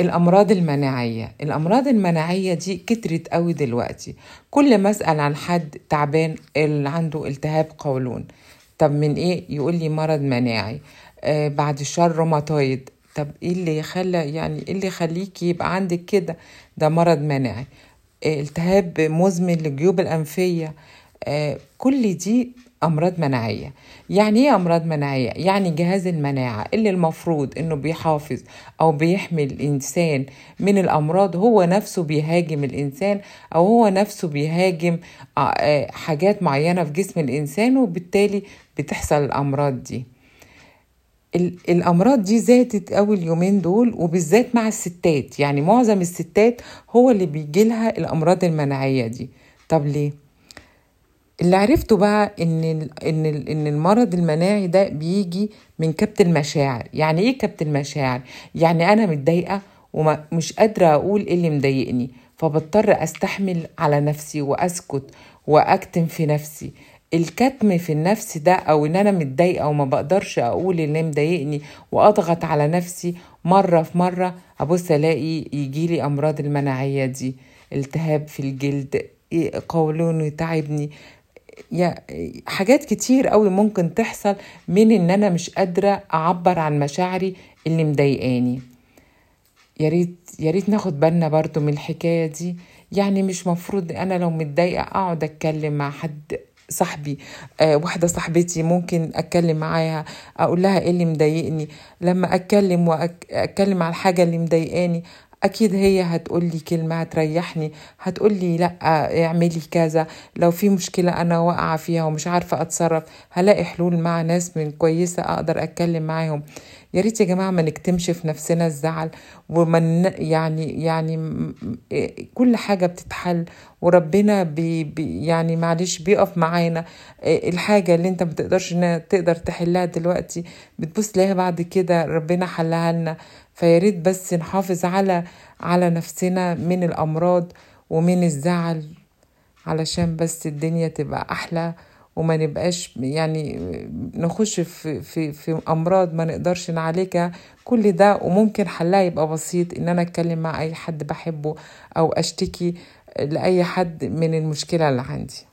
الأمراض المناعية. الأمراض المناعية دي كترت قوي دلوقتي. كل ما أسأل عن حد تعبان اللي عنده التهاب قولون. طب من إيه؟ يقول لي مرض مناعي. آه بعد الشر روماتويد. طب إيه اللي يخلى يعني إيه اللي يخليكي يبقى عندك كده؟ ده مرض مناعي. آه التهاب مزمن للجيوب الأنفية. كل دي أمراض مناعية يعني إيه أمراض مناعية؟ يعني جهاز المناعة اللي المفروض إنه بيحافظ أو بيحمي الإنسان من الأمراض هو نفسه بيهاجم الإنسان أو هو نفسه بيهاجم حاجات معينة في جسم الإنسان وبالتالي بتحصل الأمراض دي الأمراض دي زادت أوي اليومين دول وبالذات مع الستات يعني معظم الستات هو اللي بيجيلها الأمراض المناعية دي طب ليه؟ اللي عرفته بقى إن إن إن المرض المناعي ده بيجي من كبت المشاعر. يعني إيه كبت المشاعر؟ يعني أنا متضايقة ومش قادرة أقول إيه اللي مضايقني فبضطر أستحمل على نفسي وأسكت وأكتم في نفسي. الكتم في النفس ده أو إن أنا متضايقة وما بقدرش أقول اللي مضايقني وأضغط على نفسي مرة في مرة أبص ألاقي يجيلي أمراض المناعية دي التهاب في الجلد قولون يتعبني يا حاجات كتير قوي ممكن تحصل من إن أنا مش قادرة أعبر عن مشاعري اللي مضايقاني. يا ريت يا ريت ناخد بالنا برضو من الحكاية دي. يعني مش مفروض أنا لو متضايقة أقعد أتكلم مع حد صاحبي آه واحدة صاحبتي ممكن أتكلم معاها أقول لها إيه اللي مضايقني. لما أتكلم واتكلم على الحاجة اللي مضايقاني أكيد هي هتقول لي كلمة هتريحني هتقول لي لأ اعملي كذا. لو في مشكلة أنا واقعة فيها ومش عارفة أتصرف هلاقي حلول مع ناس من كويسة أقدر أتكلم معاهم. يا ريت يا جماعة ما نكتمش في نفسنا الزعل ومن يعني يعني كل حاجة بتتحل وربنا بي بي يعني معلش بيقف معانا. الحاجة اللي انت ما تقدرش تقدر تحلها دلوقتي بتبص تلاقيها بعد كده ربنا حلها لنا. فيا ريت بس نحافظ على على نفسنا من الأمراض ومن الزعل علشان بس الدنيا تبقى أحلى وما نبقاش يعني نخش في في في أمراض ما نقدرش نعالجها. كل ده وممكن حلها يبقى بسيط إن أنا أتكلم مع أي حد بحبه أو أشتكي لأي حد من المشكلة اللي عندي.